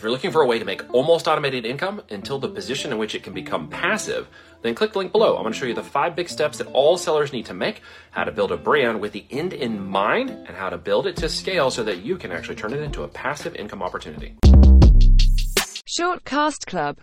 If you're looking for a way to make almost automated income until the position in which it can become passive, then click the link below. I'm going to show you the five big steps that all sellers need to make, how to build a brand with the end in mind, and how to build it to scale so that you can actually turn it into a passive income opportunity. Shortcast Club